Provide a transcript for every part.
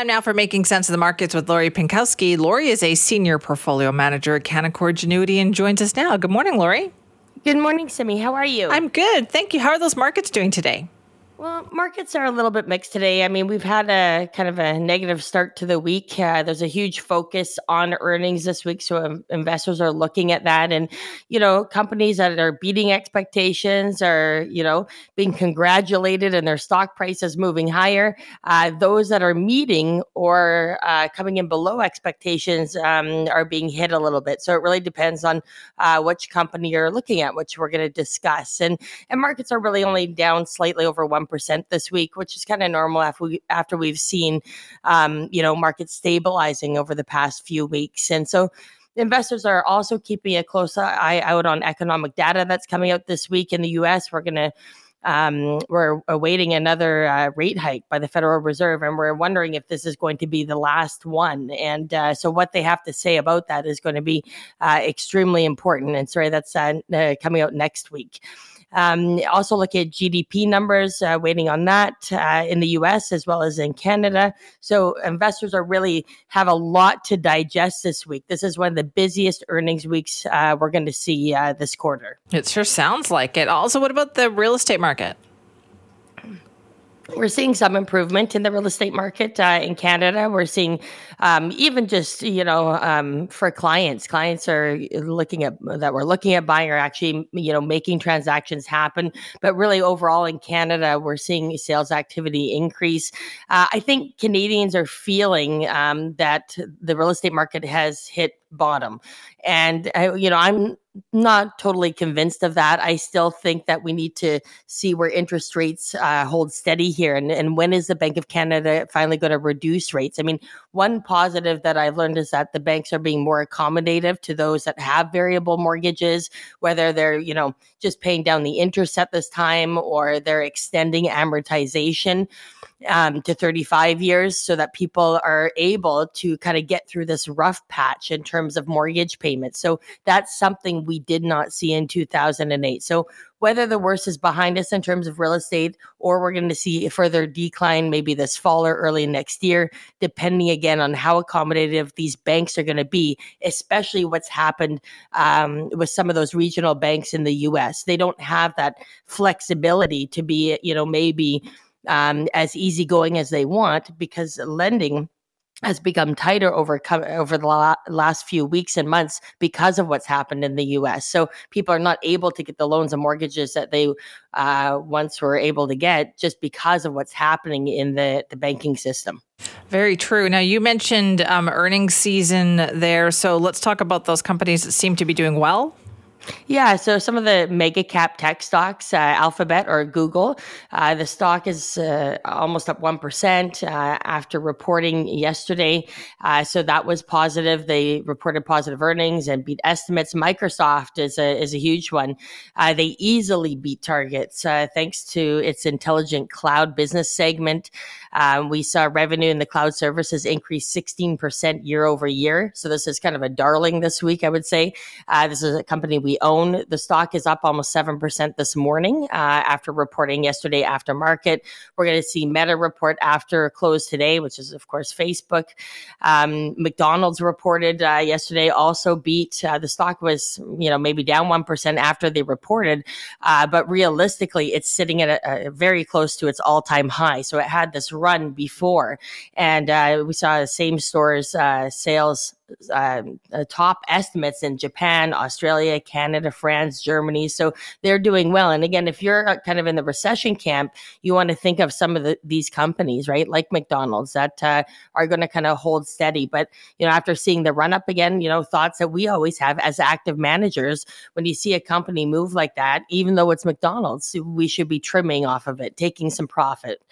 Time now for Making Cents of the Markets with Lori Pinkowski. Lori is a senior portfolio manager at Canaccord Genuity and joins us now. Good morning, Lori. Good morning, Simi. How are you? I'm good. Thank you. How are those markets doing today? Well, markets are a little bit mixed today. I mean, we've had a kind of a negative start to the week. Uh, there's a huge focus on earnings this week, so um, investors are looking at that. And you know, companies that are beating expectations are you know being congratulated, and their stock prices moving higher. Uh, those that are meeting or uh, coming in below expectations um, are being hit a little bit. So it really depends on uh, which company you're looking at, which we're going to discuss. And and markets are really only down slightly over one percent this week, which is kind of normal after we after we've seen, um, you know, markets stabilizing over the past few weeks, and so. Investors are also keeping a close eye out on economic data that's coming out this week in the U.S. We're going to um, we're awaiting another uh, rate hike by the Federal Reserve, and we're wondering if this is going to be the last one. And uh, so, what they have to say about that is going to be uh, extremely important. And sorry, that's uh, coming out next week. Um, also, look at GDP numbers, uh, waiting on that uh, in the US as well as in Canada. So, investors are really have a lot to digest this week. This is one of the busiest earnings weeks uh, we're going to see uh, this quarter. It sure sounds like it. Also, what about the real estate market? We're seeing some improvement in the real estate market uh, in Canada. We're seeing um, even just you know um, for clients, clients are looking at that we're looking at buying or actually you know making transactions happen. But really overall in Canada, we're seeing sales activity increase. Uh, I think Canadians are feeling um, that the real estate market has hit bottom. And, I, you know, I'm not totally convinced of that. I still think that we need to see where interest rates uh, hold steady here. And, and when is the Bank of Canada finally going to reduce rates? I mean, one positive that I've learned is that the banks are being more accommodative to those that have variable mortgages, whether they're, you know, just paying down the interest at this time or they're extending amortization um, to 35 years so that people are able to kind of get through this rough patch in terms of mortgage payments. So that's something we did not see in 2008. So whether the worst is behind us in terms of real estate or we're going to see a further decline maybe this fall or early next year, depending again on how accommodative these banks are going to be, especially what's happened um, with some of those regional banks in the US. They don't have that flexibility to be, you know, maybe um, as easygoing as they want because lending has become tighter over over the la- last few weeks and months because of what's happened in the U.S. So people are not able to get the loans and mortgages that they uh, once were able to get just because of what's happening in the the banking system. Very true. Now you mentioned um, earnings season there, so let's talk about those companies that seem to be doing well. Yeah, so some of the mega cap tech stocks, uh, Alphabet or Google, uh, the stock is uh, almost up 1% uh, after reporting yesterday. Uh, so that was positive. They reported positive earnings and beat estimates. Microsoft is a, is a huge one. Uh, they easily beat targets thanks to its intelligent cloud business segment. Um, we saw revenue in the cloud services increase 16% year over year. So this is kind of a darling this week, I would say. this is a company we we own. The stock is up almost 7% this morning uh, after reporting yesterday after market. We're going to see Meta report after close today, which is, of course, Facebook. Um, McDonald's reported uh, yesterday also beat. Uh, the stock was, you know, maybe down 1% after they reported, uh, but realistically, it's sitting at a, a very close to its all time high. So it had this run before. And uh, we saw same stores uh, sales uh, top estimates in Japan, Australia, Canada, France, Germany. So they're doing well. And again, if you're uh, kind of in the recession camp, you want to think of some of the, these companies, right, like McDonald's, that uh, are going to kind of hold steady. But you know, after seeing the run up again, you know, thoughts that we always have as active managers when you see a company move like that, even though it's McDonald's, we should be trimming off of it, taking some profit.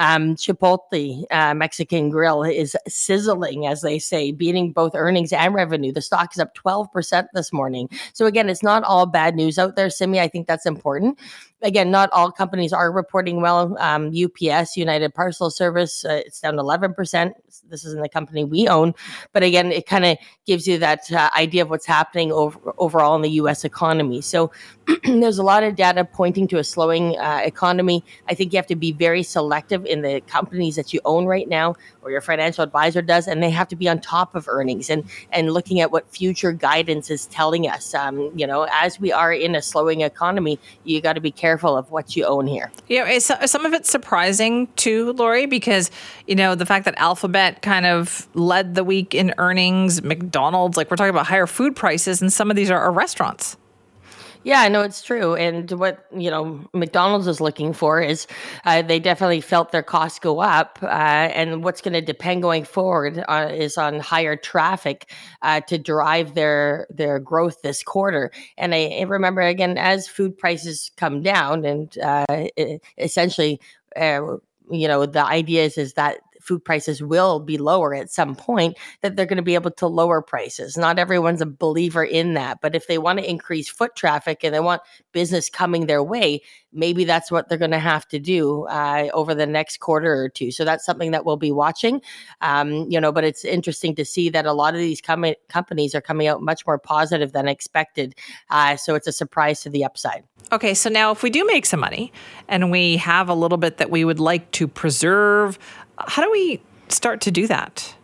Um, Chipotle uh, Mexican Grill is sizzling, as they say, beating both earnings and revenue. The stock is up 12% this morning. So, again, it's not all bad news out there, Simi. I think that's important. Again, not all companies are reporting well. Um, UPS, United Parcel Service, uh, it's down 11%. This isn't the company we own. But again, it kind of gives you that uh, idea of what's happening over, overall in the US economy. So there's a lot of data pointing to a slowing uh, economy. I think you have to be very selective in the companies that you own right now or your financial advisor does, and they have to be on top of earnings and, and looking at what future guidance is telling us. Um, you know, as we are in a slowing economy, you got to be careful of what you own here. Yeah, you uh, some of it's surprising too, Lori, because you know the fact that Alphabet kind of led the week in earnings, McDonald's, like we're talking about higher food prices, and some of these are, are restaurants. Yeah, no, it's true. And what you know, McDonald's is looking for is uh, they definitely felt their costs go up, uh, and what's going to depend going forward uh, is on higher traffic uh, to drive their their growth this quarter. And I, I remember again, as food prices come down, and uh, it, essentially, uh, you know, the idea is is that food prices will be lower at some point, that they're going to be able to lower prices. Not everyone's a believer in that, but if they want to increase foot traffic and they want business coming their way, maybe that's what they're going to have to do uh, over the next quarter or two. So that's something that we'll be watching. Um, you know, but it's interesting to see that a lot of these com- companies are coming out much more positive than expected. Uh, so it's a surprise to the upside. Okay, so now if we do make some money and we have a little bit that we would like to preserve, how do we start to do that?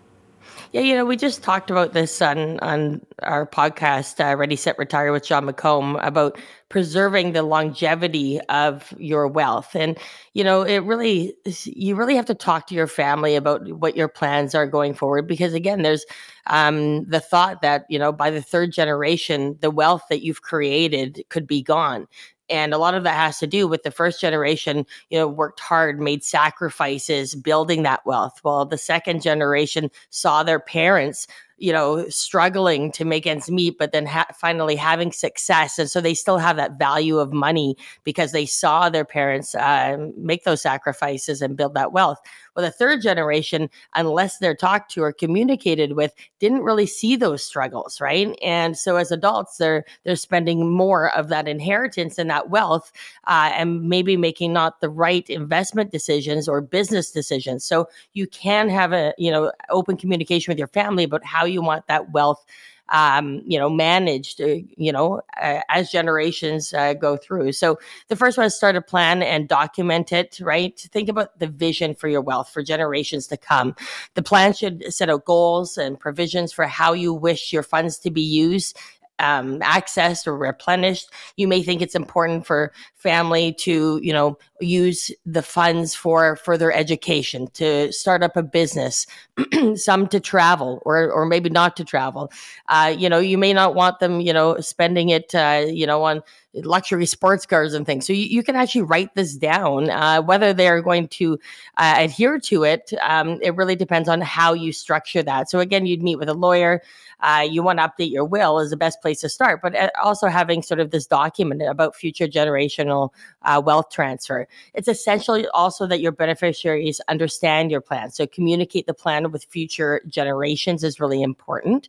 Yeah, you know, we just talked about this on on our podcast, uh, Ready, Set, Retire with John McComb, about preserving the longevity of your wealth. And you know, it really you really have to talk to your family about what your plans are going forward, because again, there's um, the thought that you know by the third generation, the wealth that you've created could be gone and a lot of that has to do with the first generation you know worked hard made sacrifices building that wealth. While the second generation saw their parents you know struggling to make ends meet but then ha- finally having success and so they still have that value of money because they saw their parents uh, make those sacrifices and build that wealth. Well the third generation unless they're talked to or communicated with didn't really see those struggles right? And so as adults they're they're spending more of that inheritance and that wealth uh, and maybe making not the right investment decisions or business decisions. So you can have a you know open communication with your family about how you want that wealth um, you know, managed, uh, you know, uh, as generations uh, go through. So the first one is start a plan and document it, right? Think about the vision for your wealth for generations to come. The plan should set out goals and provisions for how you wish your funds to be used um, accessed or replenished. You may think it's important for family to, you know, use the funds for further education, to start up a business, some to travel or or maybe not to travel. Uh, you know, you may not want them, you know, spending it, uh, you know, on luxury sports cars and things. So you, you can actually write this down. Uh, whether they're going to uh, adhere to it, um, it really depends on how you structure that. So again, you'd meet with a lawyer. Uh, you want to update your will is the best place to start, but uh, also having sort of this document about future generational uh, wealth transfer. It's essential also that your beneficiaries understand your plan. So communicate the plan with future generations is really important.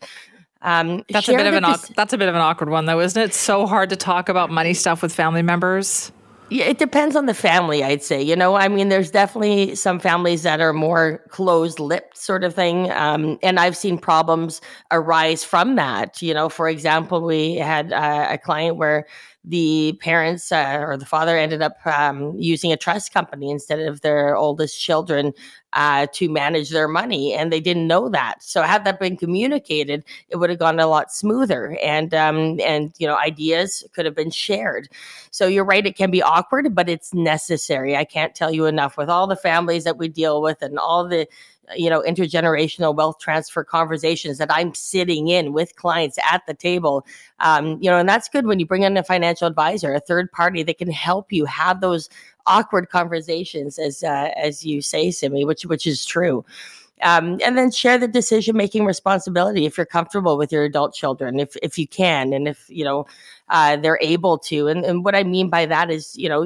Um, that's a bit of an that's a bit of an awkward one though, isn't it? It's so hard to talk about money stuff with family members. Yeah, it depends on the family, I'd say. You know, I mean, there's definitely some families that are more closed lipped, sort of thing. Um, and I've seen problems arise from that. You know, for example, we had uh, a client where the parents uh, or the father ended up um, using a trust company instead of their oldest children uh, to manage their money, and they didn't know that. So had that been communicated, it would have gone a lot smoother, and um, and you know ideas could have been shared. So you're right; it can be awkward, but it's necessary. I can't tell you enough with all the families that we deal with and all the you know intergenerational wealth transfer conversations that i'm sitting in with clients at the table. Um, you know and that's good when you bring in a financial advisor a third party that can help you have those awkward conversations as uh, as you say simi which which is true. Um, and then share the decision making responsibility if you're comfortable with your adult children if if you can and if you know uh, they're able to. And, and what I mean by that is, you know,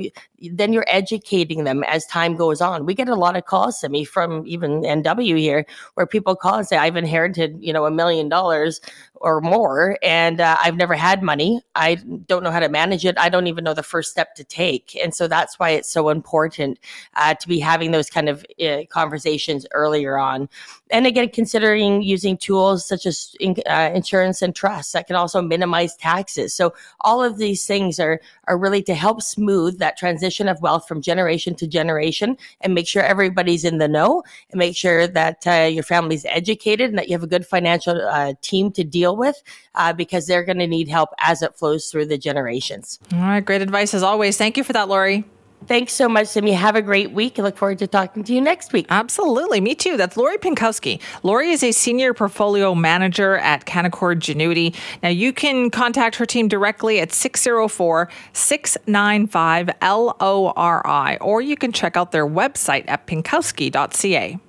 then you're educating them as time goes on. We get a lot of calls to me from even NW here where people call and say, I've inherited, you know, a million dollars or more, and uh, I've never had money. I don't know how to manage it. I don't even know the first step to take. And so that's why it's so important uh, to be having those kind of uh, conversations earlier on. And again, considering using tools such as uh, insurance and trust that can also minimize taxes. So all of these things are are really to help smooth that transition of wealth from generation to generation and make sure everybody's in the know and make sure that uh, your family's educated and that you have a good financial uh, team to deal with uh, because they're going to need help as it flows through the generations. All right, great advice as always. Thank you for that, Lori. Thanks so much, Simi. Have a great week. I look forward to talking to you next week. Absolutely. Me too. That's Lori Pinkowski. Lori is a senior portfolio manager at Canaccord Genuity. Now, you can contact her team directly at 604 695 LORI, or you can check out their website at pinkowski.ca.